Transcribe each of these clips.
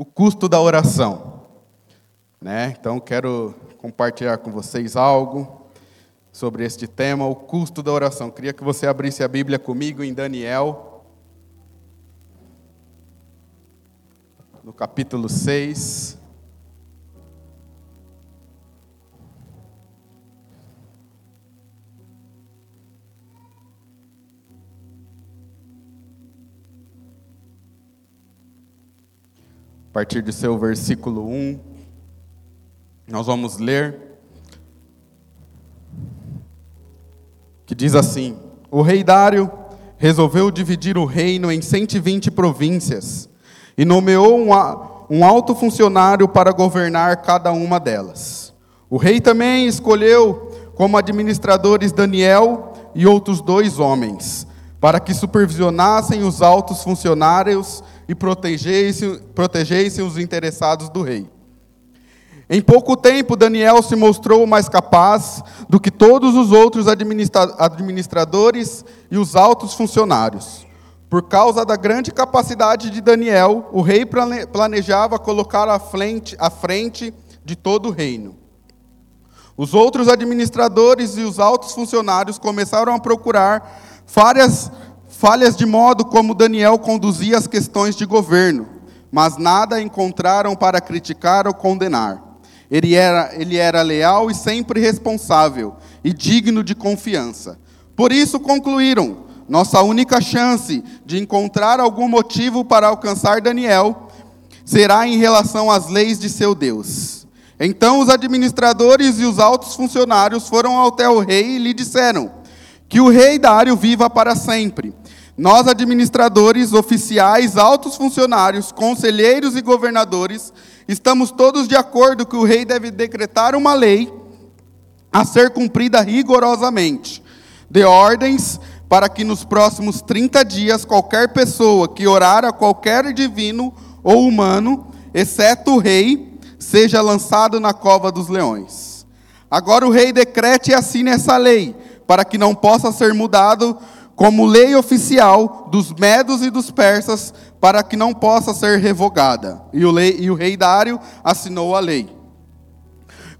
o custo da oração. Né? Então, quero compartilhar com vocês algo sobre este tema, o custo da oração. Queria que você abrisse a Bíblia comigo em Daniel, no capítulo 6. A partir do seu versículo 1, nós vamos ler, que diz assim: O rei Dário resolveu dividir o reino em 120 províncias e nomeou um, um alto funcionário para governar cada uma delas. O rei também escolheu como administradores Daniel e outros dois homens, para que supervisionassem os altos funcionários e protegessem os interessados do rei. Em pouco tempo, Daniel se mostrou mais capaz do que todos os outros administradores e os altos funcionários. Por causa da grande capacidade de Daniel, o rei planejava colocar à frente, à frente de todo o reino. Os outros administradores e os altos funcionários começaram a procurar várias falhas de modo como Daniel conduzia as questões de governo, mas nada encontraram para criticar ou condenar. Ele era, ele era leal e sempre responsável, e digno de confiança. Por isso concluíram: nossa única chance de encontrar algum motivo para alcançar Daniel será em relação às leis de seu Deus. Então os administradores e os altos funcionários foram até o rei e lhe disseram: Que o rei Dário viva para sempre. Nós, administradores, oficiais, altos funcionários, conselheiros e governadores, estamos todos de acordo que o rei deve decretar uma lei a ser cumprida rigorosamente. De ordens para que nos próximos 30 dias qualquer pessoa que orar a qualquer divino ou humano, exceto o rei, seja lançado na cova dos leões. Agora o rei decrete e assine essa lei, para que não possa ser mudado como lei oficial dos medos e dos persas, para que não possa ser revogada. E o, lei, e o rei Dário assinou a lei.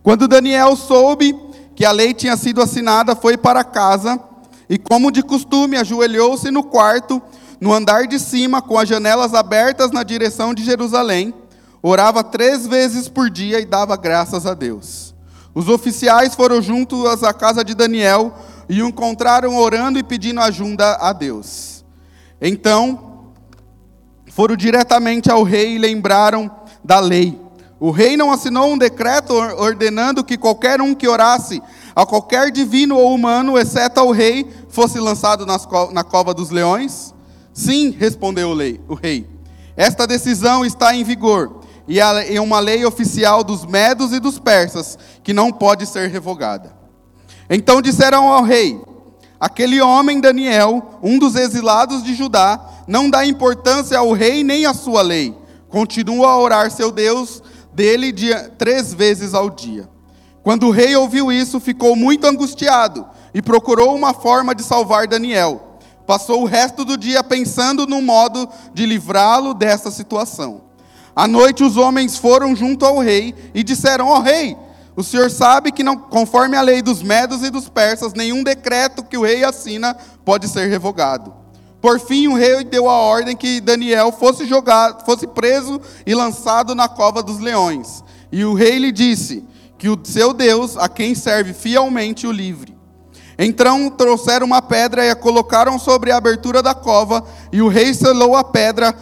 Quando Daniel soube que a lei tinha sido assinada, foi para casa e, como de costume, ajoelhou-se no quarto, no andar de cima, com as janelas abertas na direção de Jerusalém. Orava três vezes por dia e dava graças a Deus. Os oficiais foram juntos à casa de Daniel e o encontraram orando e pedindo ajuda a Deus. Então, foram diretamente ao rei e lembraram da lei. O rei não assinou um decreto ordenando que qualquer um que orasse a qualquer divino ou humano, exceto ao rei, fosse lançado na cova dos leões? Sim, respondeu o rei. Esta decisão está em vigor e é uma lei oficial dos medos e dos persas que não pode ser revogada. Então disseram ao rei: Aquele homem Daniel, um dos exilados de Judá, não dá importância ao rei nem à sua lei. Continua a orar seu Deus dele dia, três vezes ao dia. Quando o rei ouviu isso, ficou muito angustiado e procurou uma forma de salvar Daniel. Passou o resto do dia pensando no modo de livrá-lo dessa situação. À noite, os homens foram junto ao rei e disseram: Ó oh, rei, o senhor sabe que, não, conforme a lei dos medos e dos persas, nenhum decreto que o rei assina pode ser revogado. Por fim, o rei deu a ordem que Daniel fosse jogado, fosse preso e lançado na cova dos leões. E o rei lhe disse que o seu Deus, a quem serve fielmente, o livre. Então trouxeram uma pedra e a colocaram sobre a abertura da cova, e o rei selou a pedra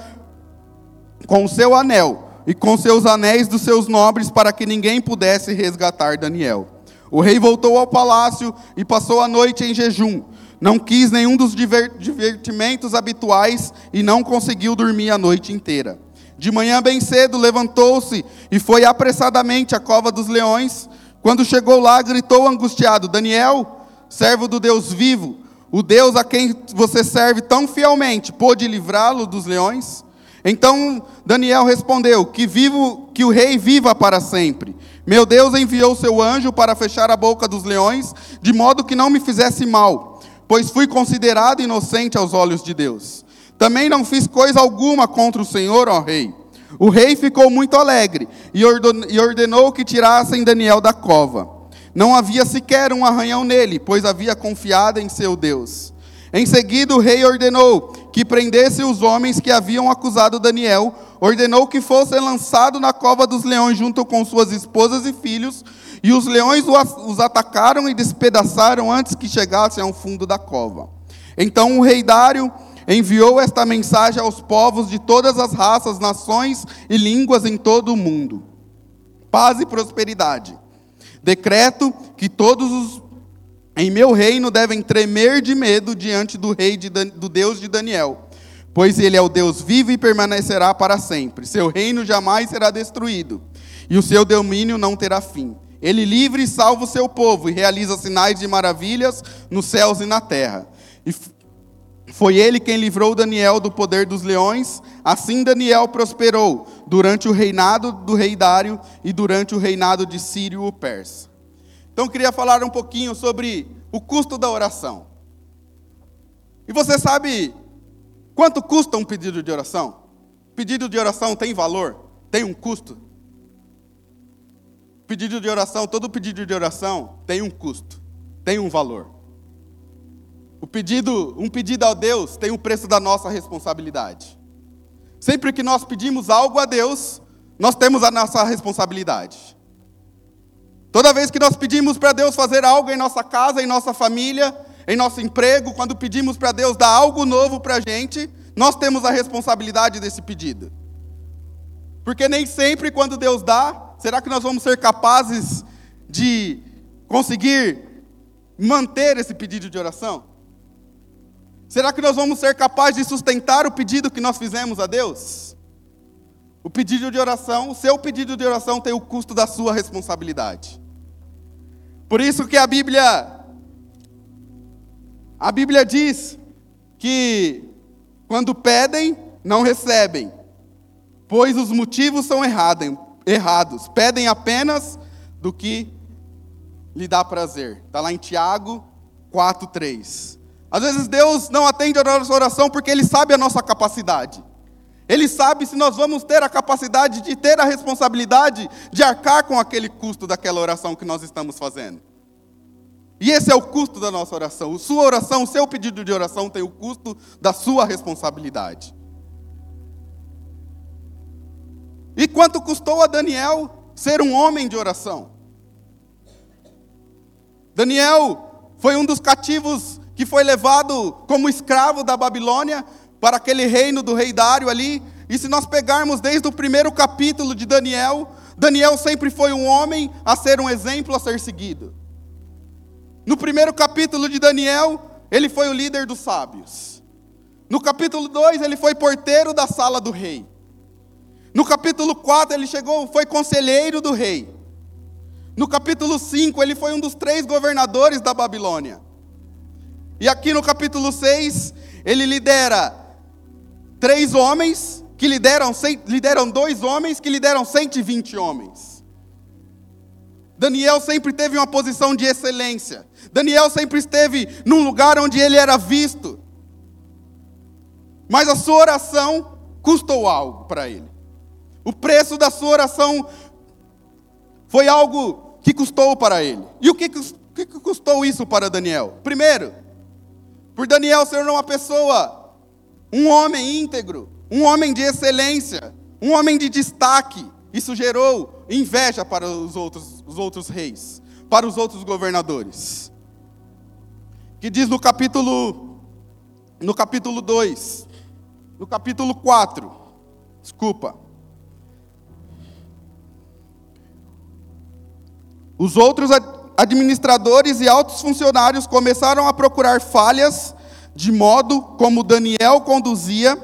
com o seu anel e com seus anéis dos seus nobres para que ninguém pudesse resgatar Daniel. O rei voltou ao palácio e passou a noite em jejum. Não quis nenhum dos divertimentos habituais e não conseguiu dormir a noite inteira. De manhã bem cedo levantou-se e foi apressadamente à cova dos leões. Quando chegou lá, gritou angustiado: Daniel, servo do Deus vivo, o Deus a quem você serve tão fielmente, pôde livrá-lo dos leões? Então Daniel respondeu: que vivo, que o rei viva para sempre. Meu Deus enviou seu anjo para fechar a boca dos leões, de modo que não me fizesse mal, pois fui considerado inocente aos olhos de Deus. Também não fiz coisa alguma contra o Senhor, ó rei. O rei ficou muito alegre e ordenou que tirassem Daniel da cova. Não havia sequer um arranhão nele, pois havia confiado em seu Deus. Em seguida, o rei ordenou que prendesse os homens que haviam acusado Daniel, ordenou que fosse lançado na cova dos leões junto com suas esposas e filhos, e os leões os atacaram e despedaçaram antes que chegassem ao fundo da cova. Então o rei Dário enviou esta mensagem aos povos de todas as raças, nações e línguas em todo o mundo: paz e prosperidade. Decreto que todos os em meu reino devem tremer de medo diante do rei de, do Deus de Daniel, pois ele é o Deus vivo e permanecerá para sempre. Seu reino jamais será destruído, e o seu domínio não terá fim. Ele livre e salva o seu povo e realiza sinais de maravilhas nos céus e na terra. E foi ele quem livrou Daniel do poder dos leões. Assim Daniel prosperou durante o reinado do rei Dário e durante o reinado de Sírio o Persa. Então eu queria falar um pouquinho sobre o custo da oração. E você sabe quanto custa um pedido de oração? Pedido de oração tem valor? Tem um custo? Pedido de oração, todo pedido de oração tem um custo, tem um valor. O pedido, um pedido a Deus tem o preço da nossa responsabilidade. Sempre que nós pedimos algo a Deus, nós temos a nossa responsabilidade. Toda vez que nós pedimos para Deus fazer algo em nossa casa, em nossa família, em nosso emprego, quando pedimos para Deus dar algo novo para a gente, nós temos a responsabilidade desse pedido. Porque nem sempre, quando Deus dá, será que nós vamos ser capazes de conseguir manter esse pedido de oração? Será que nós vamos ser capazes de sustentar o pedido que nós fizemos a Deus? O pedido de oração, o seu pedido de oração tem o custo da sua responsabilidade. Por isso que a Bíblia a Bíblia diz que quando pedem, não recebem, pois os motivos são errados. Pedem apenas do que lhe dá prazer. Está lá em Tiago 4,3. Às vezes Deus não atende a nossa oração porque Ele sabe a nossa capacidade. Ele sabe se nós vamos ter a capacidade de ter a responsabilidade de arcar com aquele custo daquela oração que nós estamos fazendo. E esse é o custo da nossa oração. Sua oração, o seu pedido de oração tem o custo da sua responsabilidade. E quanto custou a Daniel ser um homem de oração? Daniel foi um dos cativos que foi levado como escravo da Babilônia para aquele reino do rei Dário ali. E se nós pegarmos desde o primeiro capítulo de Daniel, Daniel sempre foi um homem a ser um exemplo a ser seguido. No primeiro capítulo de Daniel, ele foi o líder dos sábios. No capítulo 2, ele foi porteiro da sala do rei. No capítulo 4, ele chegou, foi conselheiro do rei. No capítulo 5, ele foi um dos três governadores da Babilônia. E aqui no capítulo 6, ele lidera três homens que lideram, lideram dois homens que lideram 120 homens. Daniel sempre teve uma posição de excelência. Daniel sempre esteve num lugar onde ele era visto. Mas a sua oração custou algo para ele. O preço da sua oração foi algo que custou para ele. E o que, que custou isso para Daniel? Primeiro, por Daniel ser uma pessoa, um homem íntegro, um homem de excelência, um homem de destaque. Isso gerou inveja para os outros, os outros reis, para os outros governadores. Que diz no capítulo no capítulo 2, no capítulo 4, desculpa. Os outros administradores e altos funcionários começaram a procurar falhas de modo como Daniel conduzia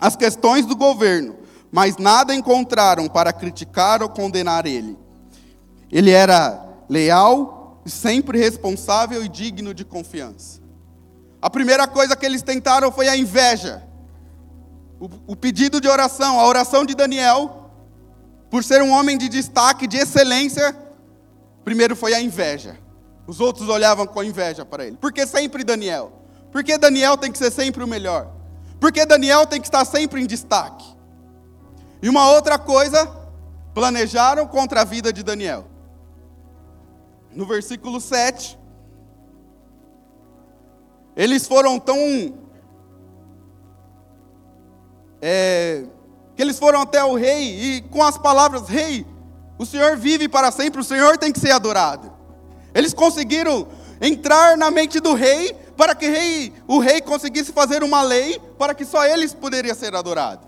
as questões do governo, mas nada encontraram para criticar ou condenar ele. Ele era leal, sempre responsável e digno de confiança. A primeira coisa que eles tentaram foi a inveja. O, o pedido de oração, a oração de Daniel, por ser um homem de destaque, de excelência, Primeiro foi a inveja. Os outros olhavam com inveja para ele. Por que sempre Daniel? Por que Daniel tem que ser sempre o melhor? Por que Daniel tem que estar sempre em destaque? E uma outra coisa, planejaram contra a vida de Daniel. No versículo 7, eles foram tão. É, que eles foram até o rei e com as palavras: Rei, o Senhor vive para sempre, o Senhor tem que ser adorado. Eles conseguiram entrar na mente do rei para que rei, o rei conseguisse fazer uma lei para que só eles poderiam ser adorados.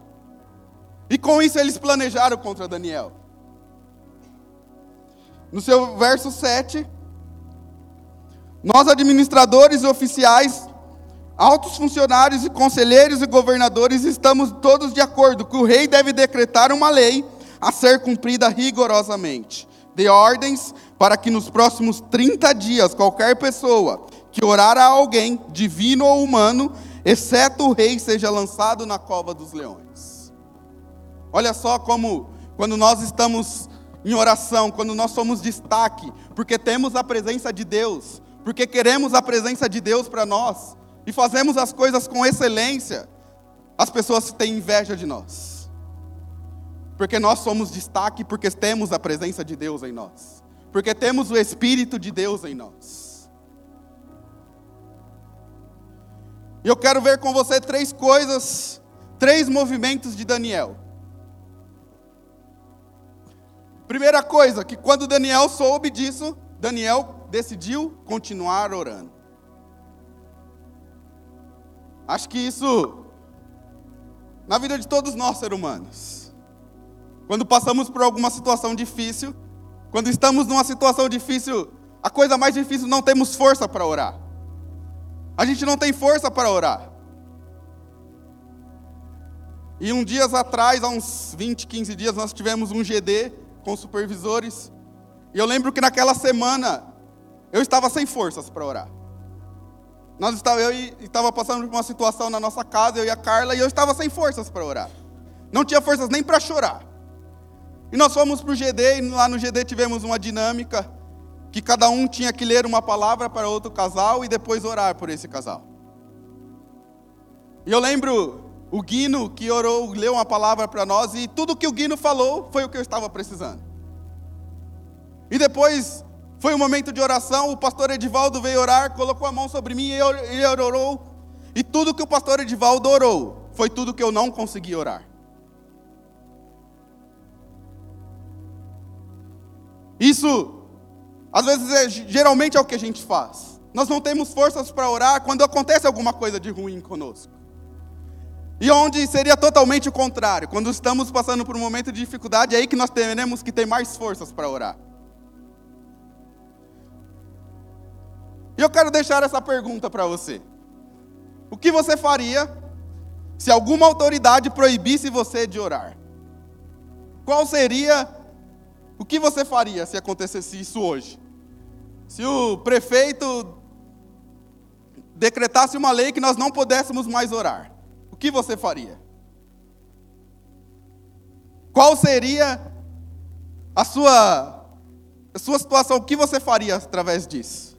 E com isso eles planejaram contra Daniel. No seu verso 7, nós administradores e oficiais, altos funcionários e conselheiros e governadores estamos todos de acordo que o rei deve decretar uma lei a ser cumprida rigorosamente. De ordens para que nos próximos 30 dias qualquer pessoa que orar a alguém, divino ou humano, exceto o rei, seja lançado na cova dos leões. Olha só como, quando nós estamos em oração, quando nós somos destaque, porque temos a presença de Deus, porque queremos a presença de Deus para nós, e fazemos as coisas com excelência, as pessoas têm inveja de nós. Porque nós somos destaque, porque temos a presença de Deus em nós, porque temos o Espírito de Deus em nós. E eu quero ver com você três coisas, três movimentos de Daniel. Primeira coisa, que quando Daniel soube disso, Daniel decidiu continuar orando. Acho que isso, na vida de todos nós, seres humanos, quando passamos por alguma situação difícil, quando estamos numa situação difícil, a coisa mais difícil, não temos força para orar. A gente não tem força para orar. E um dias atrás, há uns 20, 15 dias, nós tivemos um GD com supervisores. E eu lembro que naquela semana eu estava sem forças para orar. Nós estava, eu estava passando por uma situação na nossa casa, eu e a Carla, e eu estava sem forças para orar. Não tinha forças nem para chorar. E nós fomos para o GD, e lá no GD tivemos uma dinâmica que cada um tinha que ler uma palavra para outro casal e depois orar por esse casal. E eu lembro o Guino que orou, leu uma palavra para nós e tudo que o Guino falou foi o que eu estava precisando. E depois foi um momento de oração, o pastor Edivaldo veio orar, colocou a mão sobre mim e ele orou. E tudo que o pastor Edivaldo orou foi tudo que eu não consegui orar. Isso às vezes, é, geralmente é o que a gente faz. Nós não temos forças para orar quando acontece alguma coisa de ruim conosco. E onde seria totalmente o contrário, quando estamos passando por um momento de dificuldade, é aí que nós teremos que ter mais forças para orar. E eu quero deixar essa pergunta para você: O que você faria se alguma autoridade proibisse você de orar? Qual seria o que você faria se acontecesse isso hoje? Se o prefeito decretasse uma lei que nós não pudéssemos mais orar, o que você faria? Qual seria a sua, a sua situação? O que você faria através disso?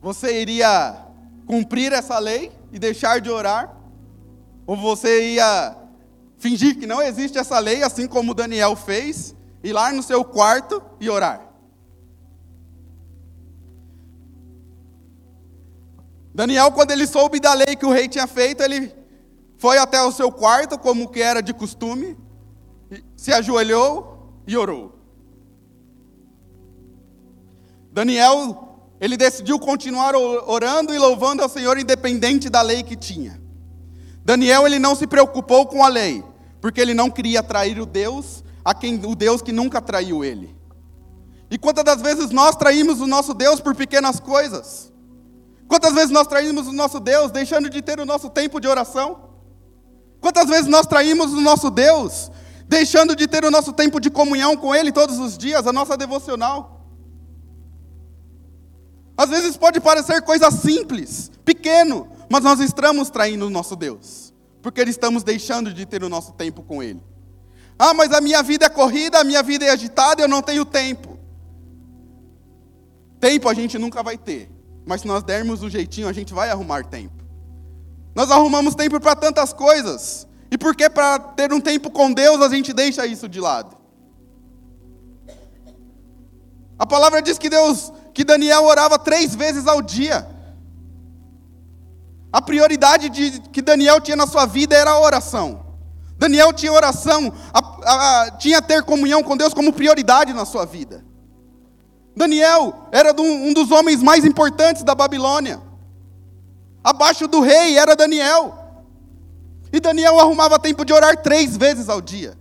Você iria cumprir essa lei e deixar de orar? Ou você ia fingir que não existe essa lei, assim como Daniel fez, ir lá no seu quarto e orar. Daniel, quando ele soube da lei que o rei tinha feito, ele foi até o seu quarto, como que era de costume, se ajoelhou e orou. Daniel, ele decidiu continuar orando e louvando ao Senhor independente da lei que tinha. Daniel, ele não se preocupou com a lei, porque ele não queria trair o Deus a quem o Deus que nunca traiu ele. E quantas das vezes nós traímos o nosso Deus por pequenas coisas? Quantas vezes nós traímos o nosso Deus deixando de ter o nosso tempo de oração? Quantas vezes nós traímos o nosso Deus deixando de ter o nosso tempo de comunhão com Ele todos os dias, a nossa devocional? Às vezes pode parecer coisa simples, pequeno, mas nós estamos traindo o nosso Deus, porque estamos deixando de ter o nosso tempo com Ele. Ah, mas a minha vida é corrida, a minha vida é agitada, eu não tenho tempo. Tempo a gente nunca vai ter, mas se nós dermos um jeitinho, a gente vai arrumar tempo. Nós arrumamos tempo para tantas coisas. E porque para ter um tempo com Deus a gente deixa isso de lado? A palavra diz que Deus, que Daniel orava três vezes ao dia. A prioridade de, que Daniel tinha na sua vida era a oração. Daniel tinha oração, a, a, tinha ter comunhão com Deus como prioridade na sua vida. Daniel era um dos homens mais importantes da Babilônia. Abaixo do rei era Daniel. E Daniel arrumava tempo de orar três vezes ao dia.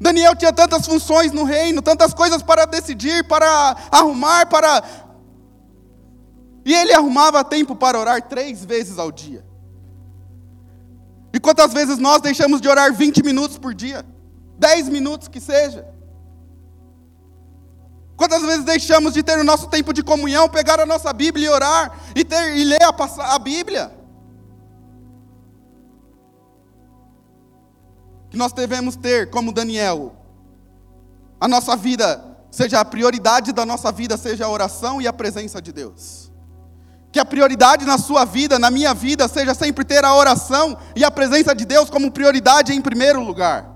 Daniel tinha tantas funções no reino, tantas coisas para decidir, para arrumar, para. E ele arrumava tempo para orar três vezes ao dia. E quantas vezes nós deixamos de orar 20 minutos por dia? 10 minutos que seja. Quantas vezes deixamos de ter o nosso tempo de comunhão, pegar a nossa Bíblia e orar, e, ter, e ler a, a Bíblia? Que nós devemos ter, como Daniel, a nossa vida, seja a prioridade da nossa vida, seja a oração e a presença de Deus. Que a prioridade na sua vida, na minha vida, seja sempre ter a oração e a presença de Deus como prioridade em primeiro lugar.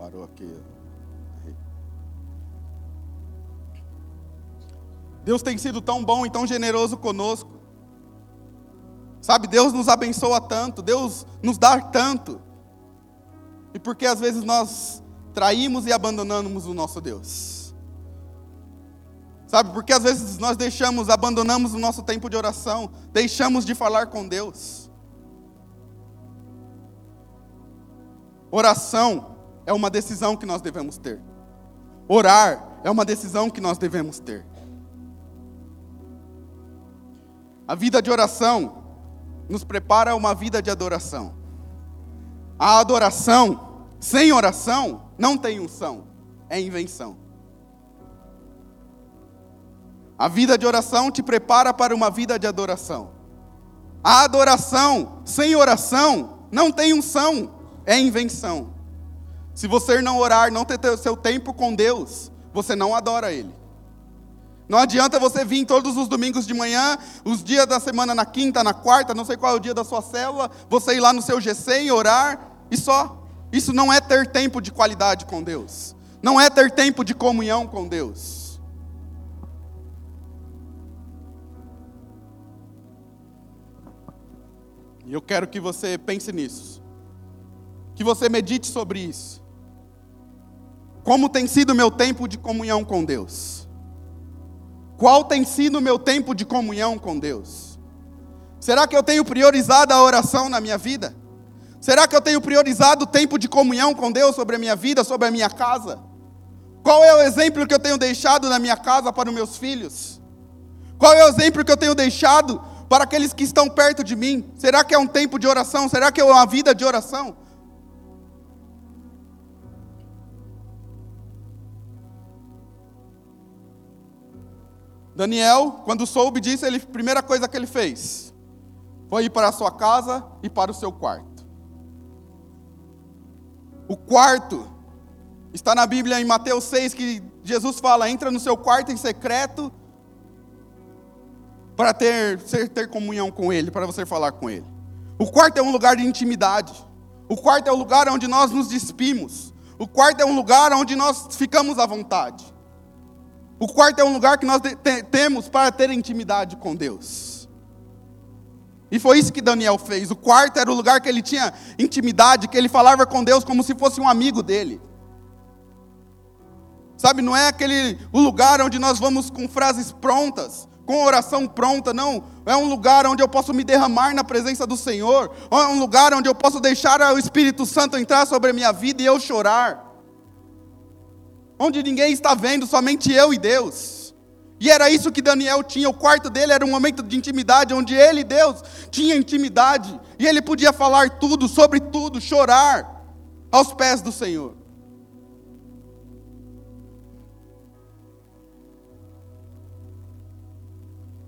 Parou aqui. Deus tem sido tão bom e tão generoso conosco. Sabe, Deus nos abençoa tanto, Deus nos dá tanto. E porque às vezes nós traímos e abandonamos o nosso Deus? Sabe, porque às vezes nós deixamos, abandonamos o nosso tempo de oração, deixamos de falar com Deus. Oração é uma decisão que nós devemos ter. Orar é uma decisão que nós devemos ter. A vida de oração nos prepara uma vida de adoração. A adoração sem oração não tem unção, é invenção. A vida de oração te prepara para uma vida de adoração. A adoração sem oração não tem unção, é invenção. Se você não orar, não ter seu tempo com Deus, você não adora Ele. Não adianta você vir todos os domingos de manhã, os dias da semana na quinta, na quarta, não sei qual é o dia da sua célula, você ir lá no seu GC e orar e só. Isso não é ter tempo de qualidade com Deus. Não é ter tempo de comunhão com Deus. E eu quero que você pense nisso. Que você medite sobre isso. Como tem sido o meu tempo de comunhão com Deus? Qual tem sido o meu tempo de comunhão com Deus? Será que eu tenho priorizado a oração na minha vida? Será que eu tenho priorizado o tempo de comunhão com Deus sobre a minha vida, sobre a minha casa? Qual é o exemplo que eu tenho deixado na minha casa para os meus filhos? Qual é o exemplo que eu tenho deixado para aqueles que estão perto de mim? Será que é um tempo de oração? Será que é uma vida de oração? Daniel, quando soube disso, ele, a primeira coisa que ele fez foi ir para a sua casa e para o seu quarto. O quarto está na Bíblia em Mateus 6 que Jesus fala: entra no seu quarto em secreto para ter, ter comunhão com Ele, para você falar com Ele. O quarto é um lugar de intimidade. O quarto é o lugar onde nós nos despimos. O quarto é um lugar onde nós ficamos à vontade. O quarto é um lugar que nós temos para ter intimidade com Deus. E foi isso que Daniel fez. O quarto era o lugar que ele tinha intimidade, que ele falava com Deus como se fosse um amigo dele. Sabe, não é aquele o lugar onde nós vamos com frases prontas, com oração pronta, não. É um lugar onde eu posso me derramar na presença do Senhor. É um lugar onde eu posso deixar o Espírito Santo entrar sobre a minha vida e eu chorar onde ninguém está vendo, somente eu e Deus. E era isso que Daniel tinha, o quarto dele era um momento de intimidade, onde ele e Deus tinha intimidade, e ele podia falar tudo, sobre tudo, chorar aos pés do Senhor.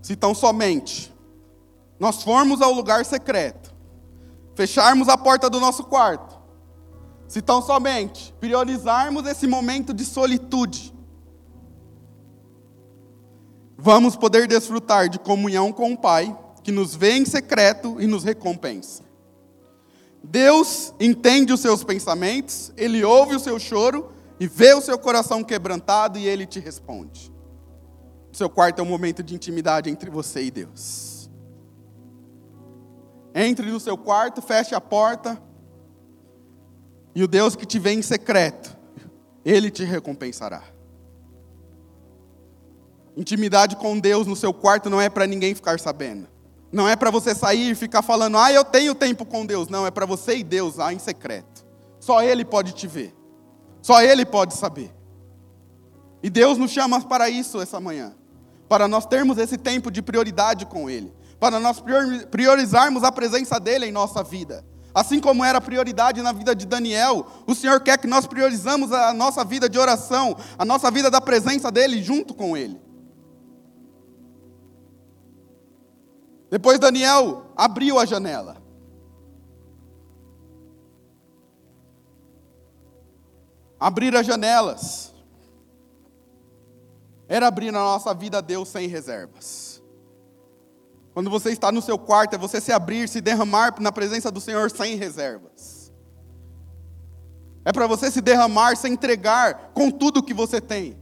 Se tão somente nós formos ao lugar secreto, fecharmos a porta do nosso quarto, se tão somente priorizarmos esse momento de solitude, vamos poder desfrutar de comunhão com o Pai, que nos vê em secreto e nos recompensa. Deus entende os seus pensamentos, Ele ouve o seu choro e vê o seu coração quebrantado e Ele te responde. Seu quarto é um momento de intimidade entre você e Deus. Entre no seu quarto, feche a porta, e o Deus que te vê em secreto, Ele te recompensará. Intimidade com Deus no seu quarto não é para ninguém ficar sabendo. Não é para você sair e ficar falando, ah, eu tenho tempo com Deus. Não, é para você e Deus lá em secreto. Só Ele pode te ver. Só Ele pode saber. E Deus nos chama para isso essa manhã. Para nós termos esse tempo de prioridade com Ele. Para nós priorizarmos a presença dEle em nossa vida. Assim como era prioridade na vida de Daniel, o Senhor quer que nós priorizamos a nossa vida de oração, a nossa vida da presença dEle junto com Ele. Depois Daniel abriu a janela. Abrir as janelas era abrir na nossa vida a Deus sem reservas. Quando você está no seu quarto, é você se abrir, se derramar na presença do Senhor sem reservas. É para você se derramar, se entregar com tudo que você tem.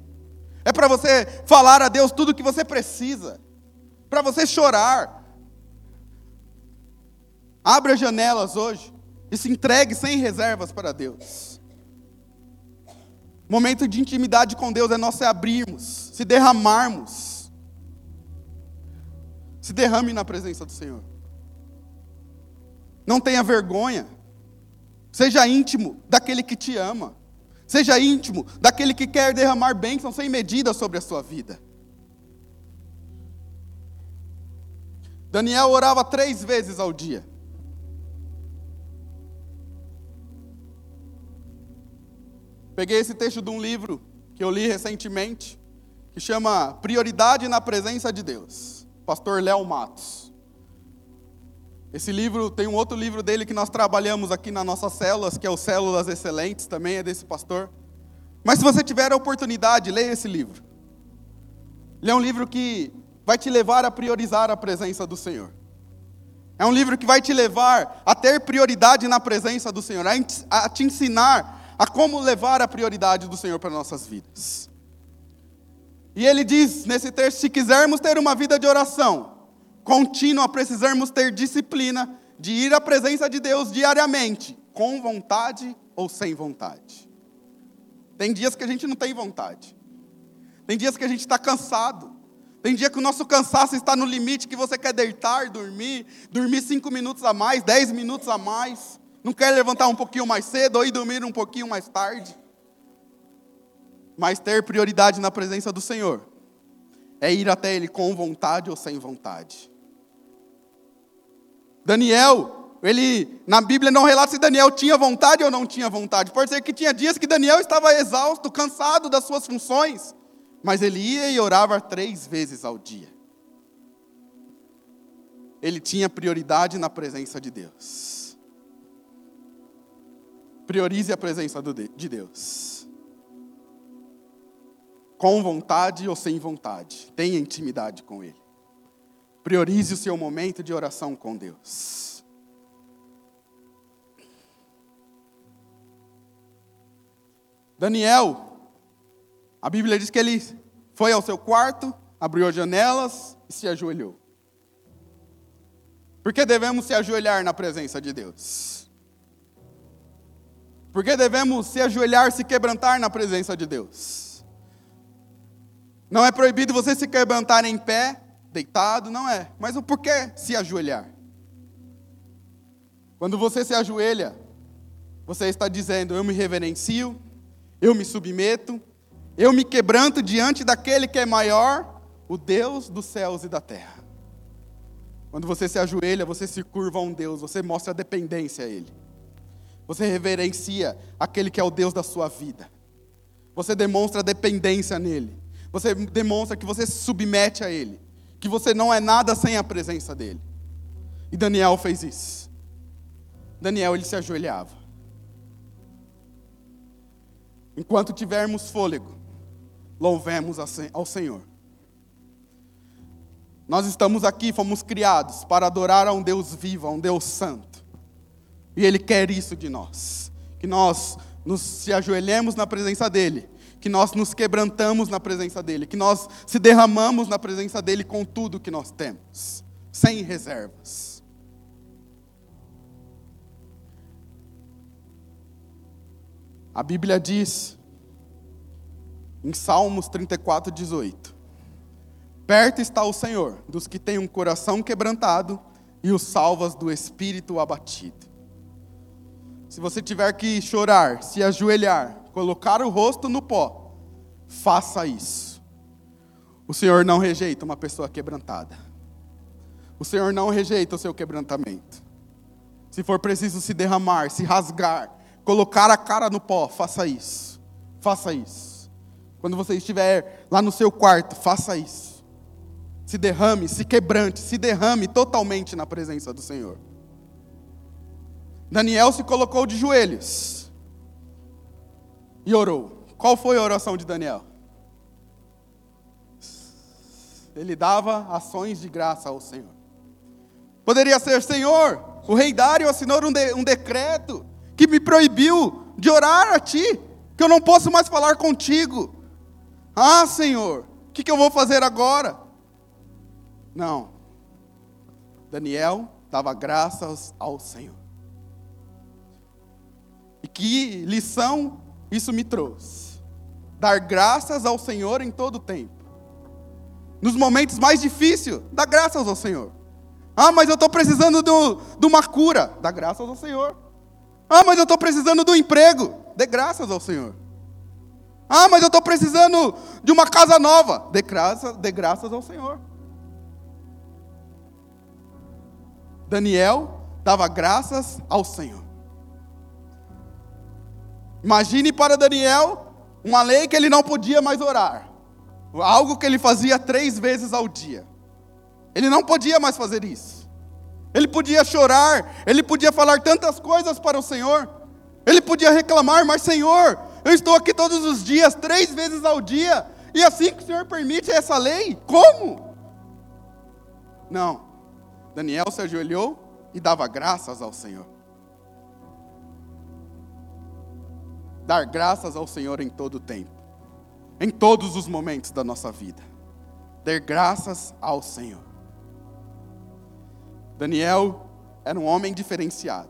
É para você falar a Deus tudo que você precisa. Para você chorar, Abra as janelas hoje e se entregue sem reservas para Deus. Momento de intimidade com Deus é nós se abrirmos, se derramarmos. Se derrame na presença do Senhor. Não tenha vergonha. Seja íntimo daquele que te ama. Seja íntimo daquele que quer derramar bênção sem medida sobre a sua vida. Daniel orava três vezes ao dia. Peguei esse texto de um livro que eu li recentemente, que chama Prioridade na Presença de Deus, pastor Léo Matos. Esse livro, tem um outro livro dele que nós trabalhamos aqui nas nossas células, que é o Células Excelentes, também é desse pastor. Mas se você tiver a oportunidade, leia esse livro. Ele é um livro que vai te levar a priorizar a presença do Senhor. É um livro que vai te levar a ter prioridade na presença do Senhor, a te ensinar a como levar a prioridade do Senhor para nossas vidas. E ele diz nesse texto: se quisermos ter uma vida de oração contínua, precisamos ter disciplina de ir à presença de Deus diariamente, com vontade ou sem vontade. Tem dias que a gente não tem vontade, tem dias que a gente está cansado, tem dia que o nosso cansaço está no limite, que você quer deitar, dormir, dormir cinco minutos a mais, dez minutos a mais. Não quer levantar um pouquinho mais cedo ou ir dormir um pouquinho mais tarde. Mas ter prioridade na presença do Senhor é ir até Ele com vontade ou sem vontade. Daniel, ele na Bíblia não relata se Daniel tinha vontade ou não tinha vontade. Pode ser que tinha dias que Daniel estava exausto, cansado das suas funções, mas ele ia e orava três vezes ao dia. Ele tinha prioridade na presença de Deus. Priorize a presença de Deus. Com vontade ou sem vontade, tenha intimidade com Ele. Priorize o seu momento de oração com Deus. Daniel, a Bíblia diz que ele foi ao seu quarto, abriu as janelas e se ajoelhou. Por que devemos se ajoelhar na presença de Deus? Porque devemos se ajoelhar, se quebrantar na presença de Deus. Não é proibido você se quebrantar em pé, deitado, não é. Mas o porquê se ajoelhar? Quando você se ajoelha, você está dizendo: Eu me reverencio, eu me submeto, eu me quebranto diante daquele que é maior, o Deus dos céus e da terra. Quando você se ajoelha, você se curva a um Deus, você mostra dependência a Ele. Você reverencia aquele que é o Deus da sua vida. Você demonstra dependência nele. Você demonstra que você se submete a ele. Que você não é nada sem a presença dele. E Daniel fez isso. Daniel, ele se ajoelhava. Enquanto tivermos fôlego, louvemos ao Senhor. Nós estamos aqui, fomos criados para adorar a um Deus vivo, a um Deus santo. E Ele quer isso de nós. Que nós nos se ajoelhemos na presença dEle. Que nós nos quebrantamos na presença dEle. Que nós se derramamos na presença dEle com tudo que nós temos. Sem reservas. A Bíblia diz, em Salmos 34, 18: Perto está o Senhor dos que têm um coração quebrantado e os salvas do espírito abatido. Se você tiver que chorar, se ajoelhar, colocar o rosto no pó, faça isso. O Senhor não rejeita uma pessoa quebrantada. O Senhor não rejeita o seu quebrantamento. Se for preciso se derramar, se rasgar, colocar a cara no pó, faça isso. Faça isso. Quando você estiver lá no seu quarto, faça isso se derrame, se quebrante, se derrame totalmente na presença do Senhor. Daniel se colocou de joelhos e orou. Qual foi a oração de Daniel? Ele dava ações de graça ao Senhor. Poderia ser, Senhor, o rei Dário assinou um, de, um decreto que me proibiu de orar a Ti, que eu não posso mais falar contigo. Ah, Senhor, o que, que eu vou fazer agora? Não. Daniel dava graças ao Senhor. E que lição isso me trouxe? Dar graças ao Senhor em todo o tempo. Nos momentos mais difíceis, dá graças ao Senhor. Ah, mas eu estou precisando do, de uma cura. Dá graças ao Senhor. Ah, mas eu estou precisando do emprego. Dê graças ao Senhor. Ah, mas eu estou precisando de uma casa nova. Dê, graça, dê graças ao Senhor. Daniel dava graças ao Senhor. Imagine para Daniel uma lei que ele não podia mais orar, algo que ele fazia três vezes ao dia. Ele não podia mais fazer isso. Ele podia chorar, ele podia falar tantas coisas para o Senhor, ele podia reclamar, mas Senhor, eu estou aqui todos os dias, três vezes ao dia, e assim que o Senhor permite essa lei, como? Não, Daniel se ajoelhou e dava graças ao Senhor. Dar graças ao Senhor em todo o tempo, em todos os momentos da nossa vida. Dar graças ao Senhor. Daniel era um homem diferenciado.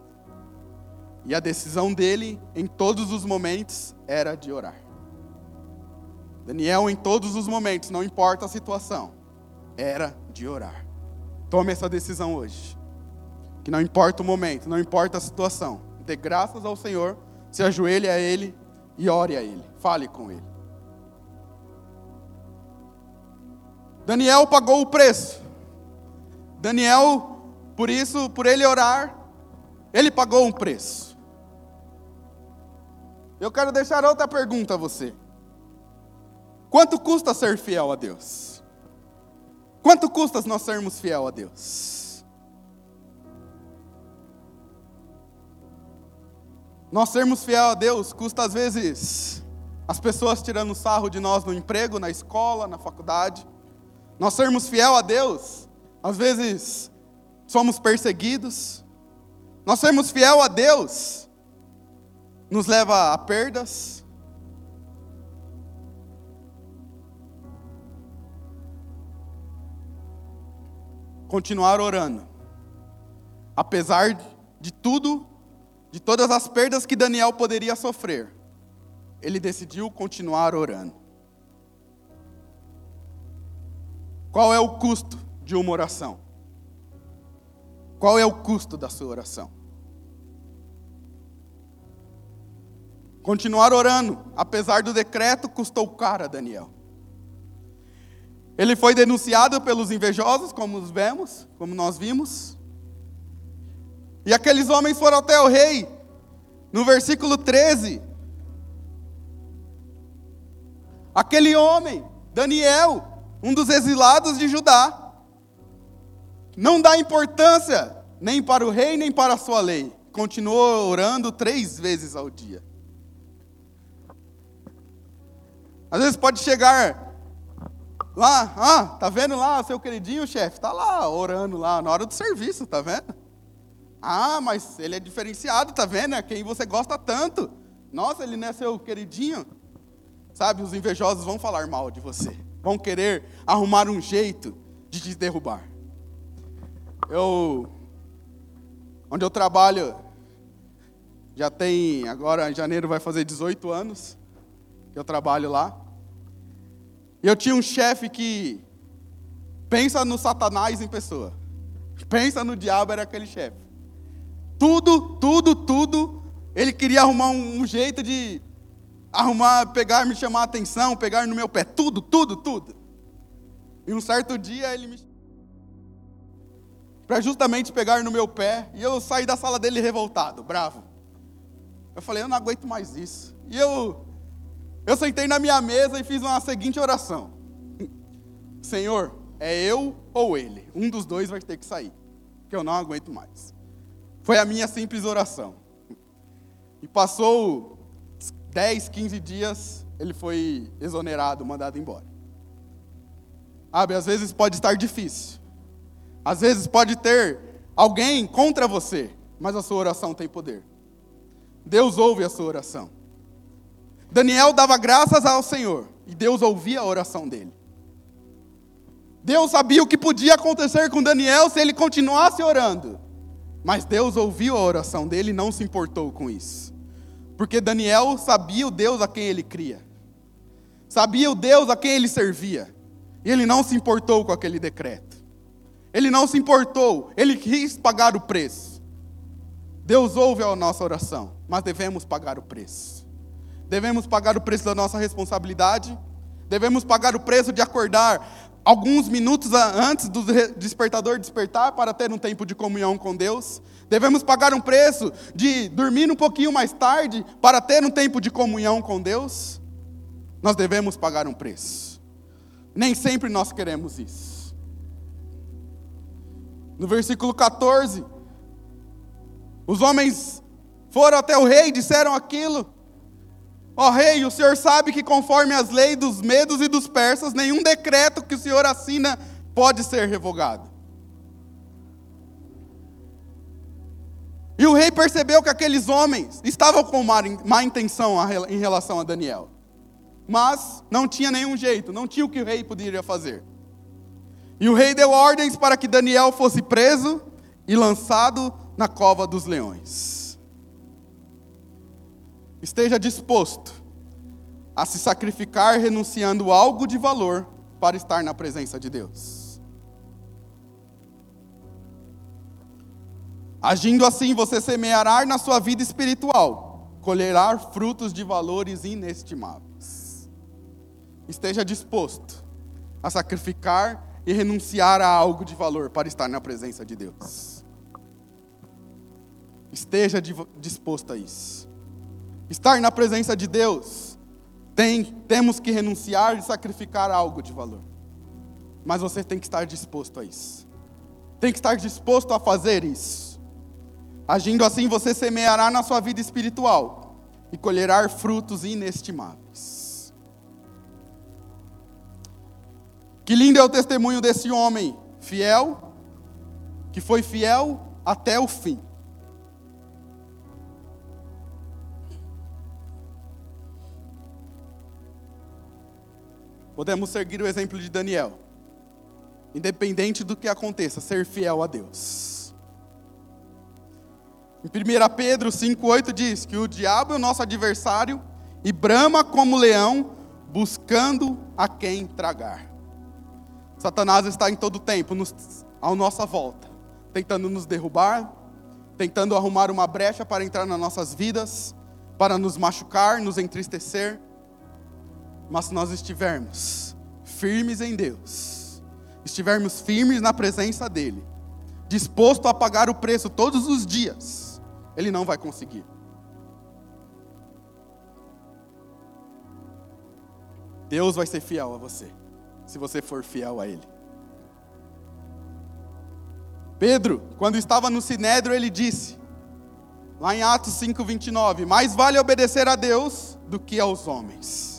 E a decisão dele, em todos os momentos, era de orar. Daniel, em todos os momentos, não importa a situação, era de orar. Tome essa decisão hoje. Que não importa o momento, não importa a situação. Dê graças ao Senhor, se ajoelhe a Ele e ore a Ele. Fale com Ele. Daniel pagou o preço. Daniel, por isso, por ele orar, ele pagou um preço. Eu quero deixar outra pergunta a você. Quanto custa ser fiel a Deus? Quanto custa nós sermos fiel a Deus? Nós sermos fiel a Deus custa às vezes as pessoas tirando sarro de nós no emprego, na escola, na faculdade. Nós sermos fiel a Deus, às vezes somos perseguidos. Nós sermos fiel a Deus nos leva a perdas, continuar orando. Apesar de tudo, de todas as perdas que Daniel poderia sofrer, ele decidiu continuar orando. Qual é o custo de uma oração? Qual é o custo da sua oração? Continuar orando, apesar do decreto, custou caro a Daniel. Ele foi denunciado pelos invejosos, como vemos, como nós vimos. E aqueles homens foram até o rei. No versículo 13, aquele homem, Daniel, um dos exilados de Judá, não dá importância nem para o rei, nem para a sua lei. Continuou orando três vezes ao dia. Às vezes pode chegar lá, ah, tá vendo lá, seu queridinho chefe? Tá lá orando lá na hora do serviço, tá vendo? Ah, mas ele é diferenciado, tá vendo? É quem você gosta tanto. Nossa, ele não é seu queridinho. Sabe, os invejosos vão falar mal de você. Vão querer arrumar um jeito de te derrubar. Eu, onde eu trabalho, já tem, agora em janeiro vai fazer 18 anos que eu trabalho lá. E eu tinha um chefe que pensa no Satanás em pessoa. Pensa no diabo, era aquele chefe. Tudo, tudo, tudo. Ele queria arrumar um, um jeito de arrumar, pegar, me chamar a atenção, pegar no meu pé. Tudo, tudo, tudo. E um certo dia ele me para justamente pegar no meu pé, e eu saí da sala dele revoltado, bravo. Eu falei, eu não aguento mais isso. E eu eu sentei na minha mesa e fiz uma seguinte oração: Senhor, é eu ou ele? Um dos dois vai ter que sair, que eu não aguento mais. Foi a minha simples oração. E passou 10, 15 dias, ele foi exonerado, mandado embora. Sabe, às vezes pode estar difícil. Às vezes pode ter alguém contra você, mas a sua oração tem poder. Deus ouve a sua oração. Daniel dava graças ao Senhor e Deus ouvia a oração dele. Deus sabia o que podia acontecer com Daniel se ele continuasse orando. Mas Deus ouviu a oração dele e não se importou com isso. Porque Daniel sabia o Deus a quem ele cria. Sabia o Deus a quem ele servia. E ele não se importou com aquele decreto. Ele não se importou, ele quis pagar o preço. Deus ouve a nossa oração, mas devemos pagar o preço. Devemos pagar o preço da nossa responsabilidade. Devemos pagar o preço de acordar alguns minutos antes do despertador despertar para ter um tempo de comunhão com Deus. Devemos pagar um preço de dormir um pouquinho mais tarde para ter um tempo de comunhão com Deus. Nós devemos pagar um preço. Nem sempre nós queremos isso. No versículo 14, os homens foram até o rei e disseram aquilo. Ó oh, rei, o senhor sabe que, conforme as leis dos medos e dos persas, nenhum decreto que o senhor assina pode ser revogado. E o rei percebeu que aqueles homens estavam com má, má intenção em relação a Daniel. Mas não tinha nenhum jeito, não tinha o que o rei poderia fazer. E o rei deu ordens para que Daniel fosse preso e lançado na cova dos leões esteja disposto a se sacrificar renunciando algo de valor para estar na presença de Deus. Agindo assim, você semeará na sua vida espiritual, colherá frutos de valores inestimáveis. Esteja disposto a sacrificar e renunciar a algo de valor para estar na presença de Deus. Esteja disposto a isso. Estar na presença de Deus, tem, temos que renunciar e sacrificar algo de valor. Mas você tem que estar disposto a isso. Tem que estar disposto a fazer isso. Agindo assim, você semeará na sua vida espiritual e colherá frutos inestimáveis. Que lindo é o testemunho desse homem fiel, que foi fiel até o fim. Podemos seguir o exemplo de Daniel. Independente do que aconteça, ser fiel a Deus. Em 1 Pedro 5,8 diz que o diabo é o nosso adversário e brama como leão, buscando a quem tragar. Satanás está em todo tempo nos, à nossa volta, tentando nos derrubar, tentando arrumar uma brecha para entrar nas nossas vidas, para nos machucar, nos entristecer. Mas se nós estivermos firmes em Deus, estivermos firmes na presença dEle, disposto a pagar o preço todos os dias, Ele não vai conseguir. Deus vai ser fiel a você, se você for fiel a Ele. Pedro, quando estava no Sinédrio, ele disse, lá em Atos 5,29: Mais vale obedecer a Deus do que aos homens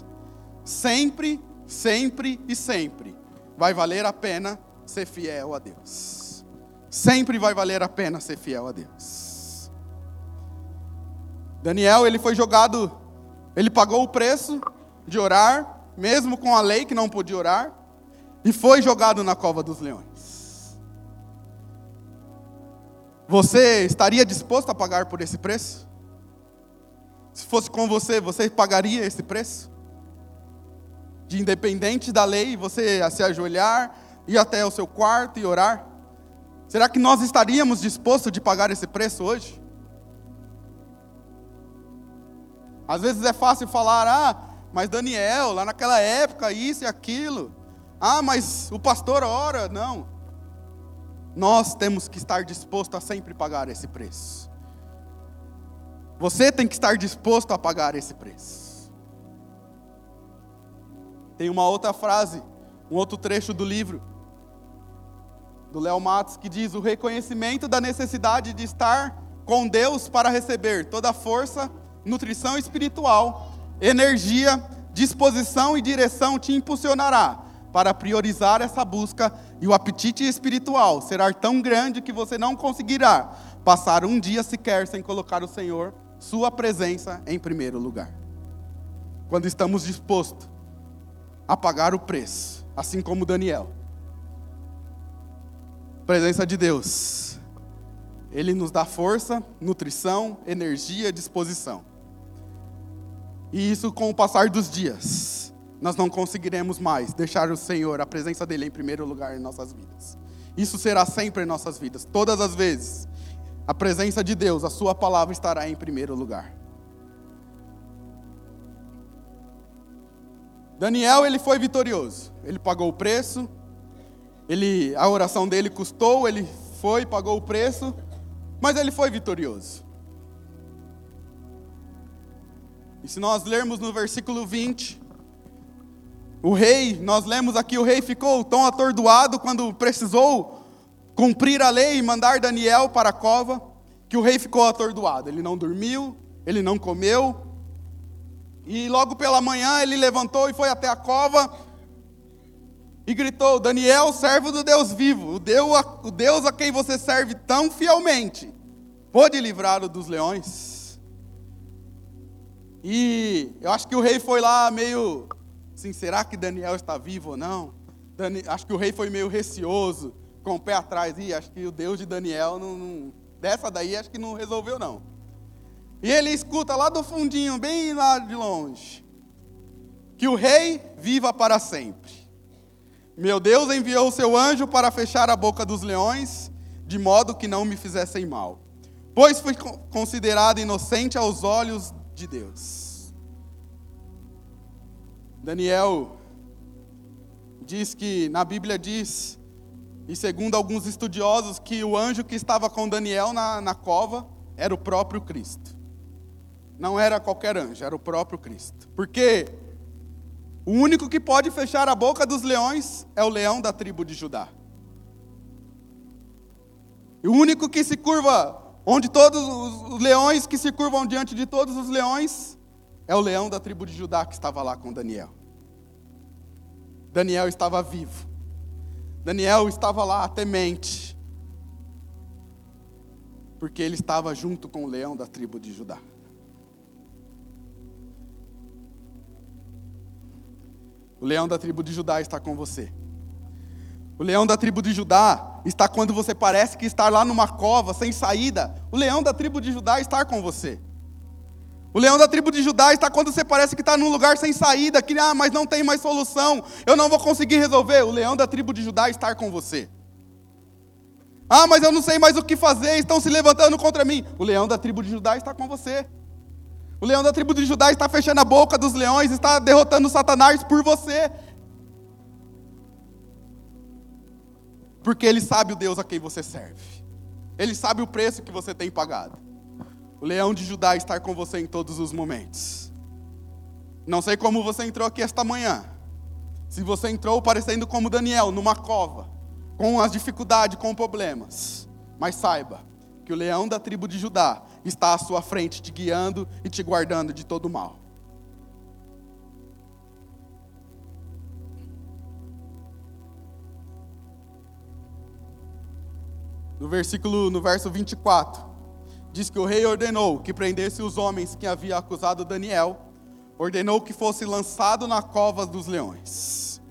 sempre, sempre e sempre vai valer a pena ser fiel a Deus. Sempre vai valer a pena ser fiel a Deus. Daniel, ele foi jogado, ele pagou o preço de orar, mesmo com a lei que não podia orar, e foi jogado na cova dos leões. Você estaria disposto a pagar por esse preço? Se fosse com você, você pagaria esse preço? De independente da lei, você a se ajoelhar, ir até o seu quarto e orar? Será que nós estaríamos dispostos de pagar esse preço hoje? Às vezes é fácil falar, ah, mas Daniel, lá naquela época, isso e aquilo. Ah, mas o pastor ora. Não. Nós temos que estar disposto a sempre pagar esse preço. Você tem que estar disposto a pagar esse preço. Tem uma outra frase, um outro trecho do livro do Léo Matos que diz: "O reconhecimento da necessidade de estar com Deus para receber toda a força, nutrição espiritual energia, disposição e direção te impulsionará para priorizar essa busca e o apetite espiritual será tão grande que você não conseguirá passar um dia sequer sem colocar o Senhor, sua presença, em primeiro lugar. Quando estamos dispostos a pagar o preço, assim como Daniel. Presença de Deus. Ele nos dá força, nutrição, energia, disposição. E isso, com o passar dos dias, nós não conseguiremos mais deixar o Senhor, a presença dEle, em primeiro lugar em nossas vidas. Isso será sempre em nossas vidas, todas as vezes. A presença de Deus, a Sua palavra estará em primeiro lugar. Daniel, ele foi vitorioso. Ele pagou o preço. Ele, a oração dele custou, ele foi, pagou o preço, mas ele foi vitorioso. E se nós lermos no versículo 20, o rei, nós lemos aqui, o rei ficou tão atordoado quando precisou cumprir a lei e mandar Daniel para a cova, que o rei ficou atordoado. Ele não dormiu, ele não comeu. E logo pela manhã ele levantou e foi até a cova e gritou: Daniel, servo do Deus vivo, o Deus, a quem você serve tão fielmente, pode livrá-lo dos leões? E eu acho que o rei foi lá meio assim, será que Daniel está vivo ou não? Dani, acho que o rei foi meio receoso, com o pé atrás. E acho que o Deus de Daniel, não, não, dessa daí, acho que não resolveu não. E ele escuta lá do fundinho, bem lá de longe, que o rei viva para sempre. Meu Deus enviou o seu anjo para fechar a boca dos leões, de modo que não me fizessem mal. Pois fui considerado inocente aos olhos de Deus. Daniel diz que, na Bíblia diz, e segundo alguns estudiosos, que o anjo que estava com Daniel na, na cova era o próprio Cristo. Não era qualquer anjo, era o próprio Cristo. Porque o único que pode fechar a boca dos leões é o leão da tribo de Judá. E o único que se curva onde todos os leões que se curvam diante de todos os leões, é o leão da tribo de Judá que estava lá com Daniel. Daniel estava vivo. Daniel estava lá temente. Porque ele estava junto com o leão da tribo de Judá. O leão da tribo de Judá está com você. O leão da tribo de Judá está quando você parece que está lá numa cova sem saída. O leão da tribo de Judá está com você. O leão da tribo de Judá está quando você parece que está num lugar sem saída, que ah, mas não tem mais solução, eu não vou conseguir resolver. O leão da tribo de Judá está com você. Ah, mas eu não sei mais o que fazer, estão se levantando contra mim. O leão da tribo de Judá está com você. O leão da tribo de Judá está fechando a boca dos leões, está derrotando Satanás por você. Porque Ele sabe o Deus a quem você serve. Ele sabe o preço que você tem pagado. O leão de Judá está com você em todos os momentos. Não sei como você entrou aqui esta manhã. Se você entrou parecendo como Daniel, numa cova, com as dificuldades, com problemas. Mas saiba que o leão da tribo de Judá está à sua frente, te guiando e te guardando de todo mal. No versículo, no verso 24, diz que o rei ordenou que prendesse os homens que havia acusado Daniel, ordenou que fosse lançado na cova dos leões.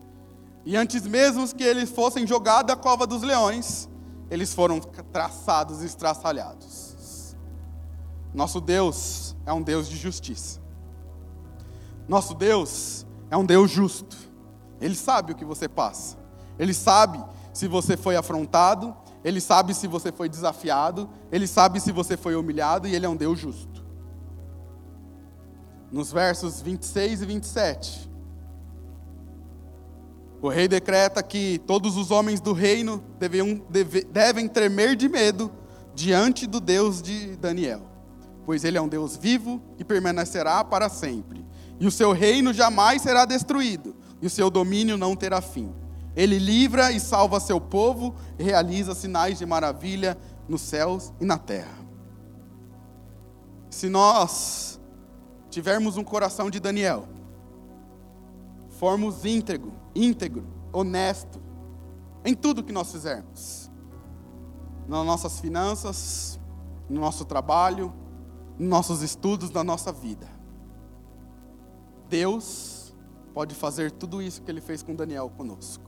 E antes mesmo que eles fossem jogados à cova dos leões, eles foram traçados e estraçalhados. Nosso Deus é um Deus de justiça. Nosso Deus é um Deus justo. Ele sabe o que você passa. Ele sabe se você foi afrontado, ele sabe se você foi desafiado, ele sabe se você foi humilhado e ele é um Deus justo. Nos versos 26 e 27, o rei decreta que todos os homens do reino devem, deve, devem tremer de medo diante do Deus de Daniel, pois ele é um Deus vivo e permanecerá para sempre, e o seu reino jamais será destruído, e o seu domínio não terá fim. Ele livra e salva seu povo e realiza sinais de maravilha nos céus e na terra. Se nós tivermos um coração de Daniel, formos íntegro, íntegro, honesto, em tudo que nós fizermos, nas nossas finanças, no nosso trabalho, nossos estudos, na nossa vida. Deus pode fazer tudo isso que Ele fez com Daniel conosco.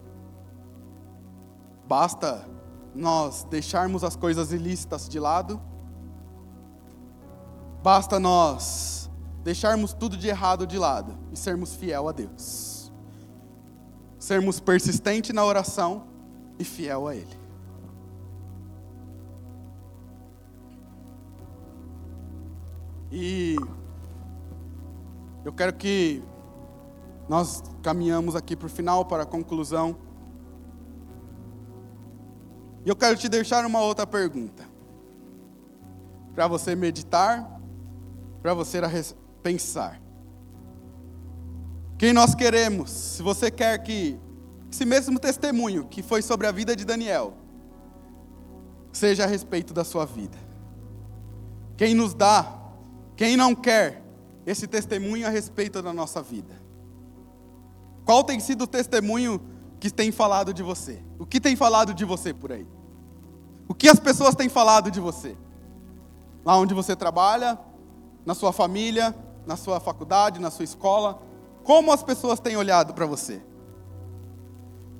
Basta nós deixarmos as coisas ilícitas de lado, basta nós deixarmos tudo de errado de lado e sermos fiel a Deus. Sermos persistentes na oração e fiel a Ele. E eu quero que nós caminhamos aqui para o final, para a conclusão. E eu quero te deixar uma outra pergunta. Para você meditar, para você pensar. Quem nós queremos? Se você quer que esse mesmo testemunho que foi sobre a vida de Daniel seja a respeito da sua vida. Quem nos dá, quem não quer esse testemunho a respeito da nossa vida? Qual tem sido o testemunho que tem falado de você? O que tem falado de você por aí? O que as pessoas têm falado de você? Lá onde você trabalha, na sua família, na sua faculdade, na sua escola, como as pessoas têm olhado para você?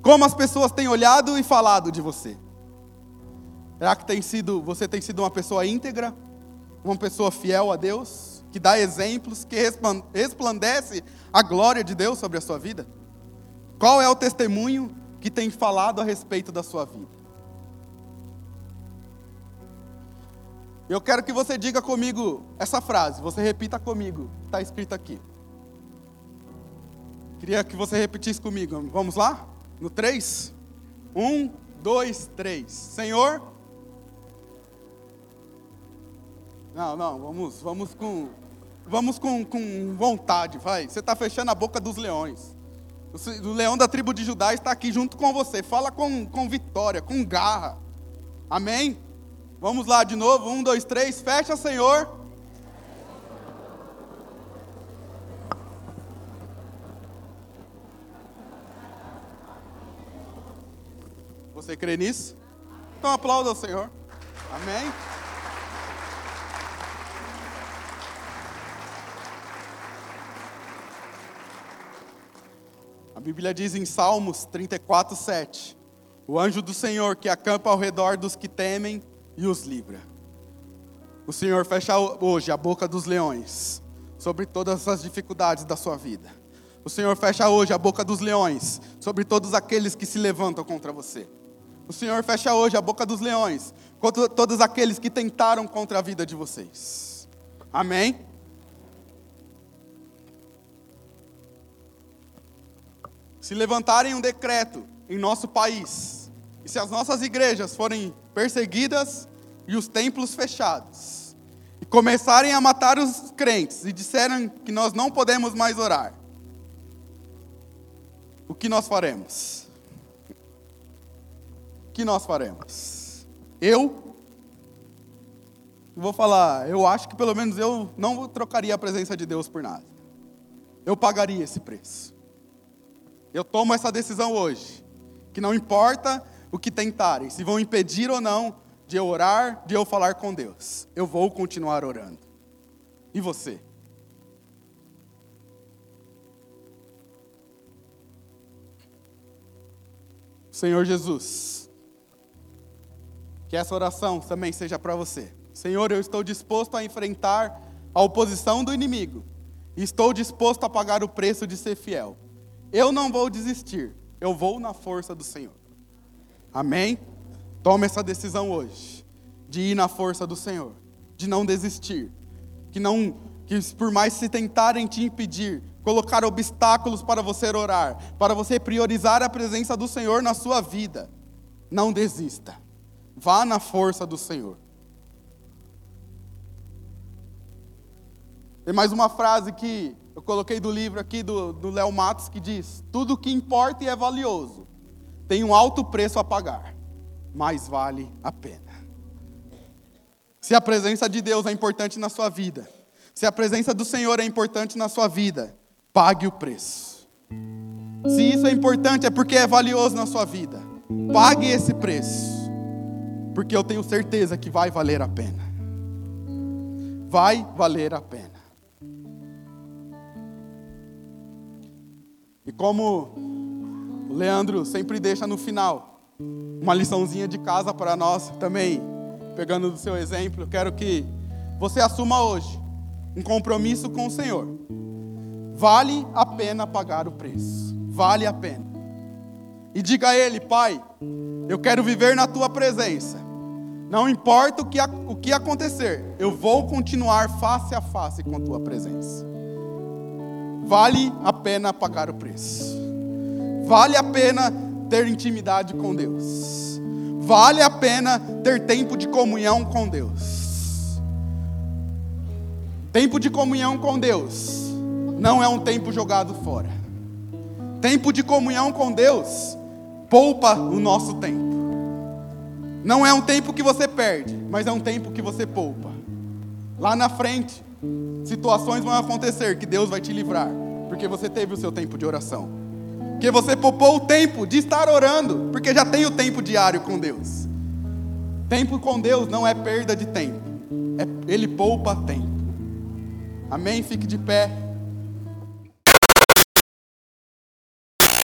Como as pessoas têm olhado e falado de você? Será que tem sido, você tem sido uma pessoa íntegra, uma pessoa fiel a Deus, que dá exemplos, que resplandece a glória de Deus sobre a sua vida? Qual é o testemunho que tem falado a respeito da sua vida? Eu quero que você diga comigo essa frase, você repita comigo, está escrito aqui. Queria que você repetisse comigo. Vamos lá? No 3? 1, 2, 3. Senhor. Não, não, vamos, vamos com. Vamos com, com vontade, vai. Você está fechando a boca dos leões. O leão da tribo de Judá está aqui junto com você. Fala com, com vitória, com garra. Amém? Vamos lá de novo. Um, dois, três. Fecha, Senhor. Você crê nisso? Então aplauda ao Senhor. Amém? Bíblia diz em Salmos 34, 7: O anjo do Senhor que acampa ao redor dos que temem e os livra. O Senhor fecha hoje a boca dos leões sobre todas as dificuldades da sua vida. O Senhor fecha hoje a boca dos leões sobre todos aqueles que se levantam contra você. O Senhor fecha hoje a boca dos leões contra todos aqueles que tentaram contra a vida de vocês. Amém? Se levantarem um decreto em nosso país, e se as nossas igrejas forem perseguidas e os templos fechados, e começarem a matar os crentes e disserem que nós não podemos mais orar, o que nós faremos? O que nós faremos? Eu vou falar, eu acho que pelo menos eu não trocaria a presença de Deus por nada. Eu pagaria esse preço. Eu tomo essa decisão hoje, que não importa o que tentarem, se vão impedir ou não de eu orar, de eu falar com Deus. Eu vou continuar orando. E você? Senhor Jesus, que essa oração também seja para você. Senhor, eu estou disposto a enfrentar a oposição do inimigo. Estou disposto a pagar o preço de ser fiel. Eu não vou desistir. Eu vou na força do Senhor. Amém? Tome essa decisão hoje de ir na força do Senhor, de não desistir, que não que por mais se tentarem te impedir, colocar obstáculos para você orar, para você priorizar a presença do Senhor na sua vida, não desista. Vá na força do Senhor. Tem mais uma frase que eu coloquei do livro aqui do Léo Matos que diz: Tudo que importa e é valioso tem um alto preço a pagar, mas vale a pena. Se a presença de Deus é importante na sua vida, se a presença do Senhor é importante na sua vida, pague o preço. Se isso é importante, é porque é valioso na sua vida. Pague esse preço, porque eu tenho certeza que vai valer a pena. Vai valer a pena. E como o Leandro sempre deixa no final, uma liçãozinha de casa para nós também, pegando do seu exemplo, quero que você assuma hoje um compromisso com o Senhor. Vale a pena pagar o preço. Vale a pena. E diga a Ele, Pai, eu quero viver na Tua presença. Não importa o que, o que acontecer, eu vou continuar face a face com a Tua presença. Vale a pena pagar o preço. Vale a pena ter intimidade com Deus. Vale a pena ter tempo de comunhão com Deus. Tempo de comunhão com Deus não é um tempo jogado fora. Tempo de comunhão com Deus poupa o nosso tempo. Não é um tempo que você perde, mas é um tempo que você poupa. Lá na frente, Situações vão acontecer que Deus vai te livrar, porque você teve o seu tempo de oração. Porque você poupou o tempo de estar orando, porque já tem o tempo diário com Deus. Tempo com Deus não é perda de tempo, é, Ele poupa tempo. Amém? Fique de pé.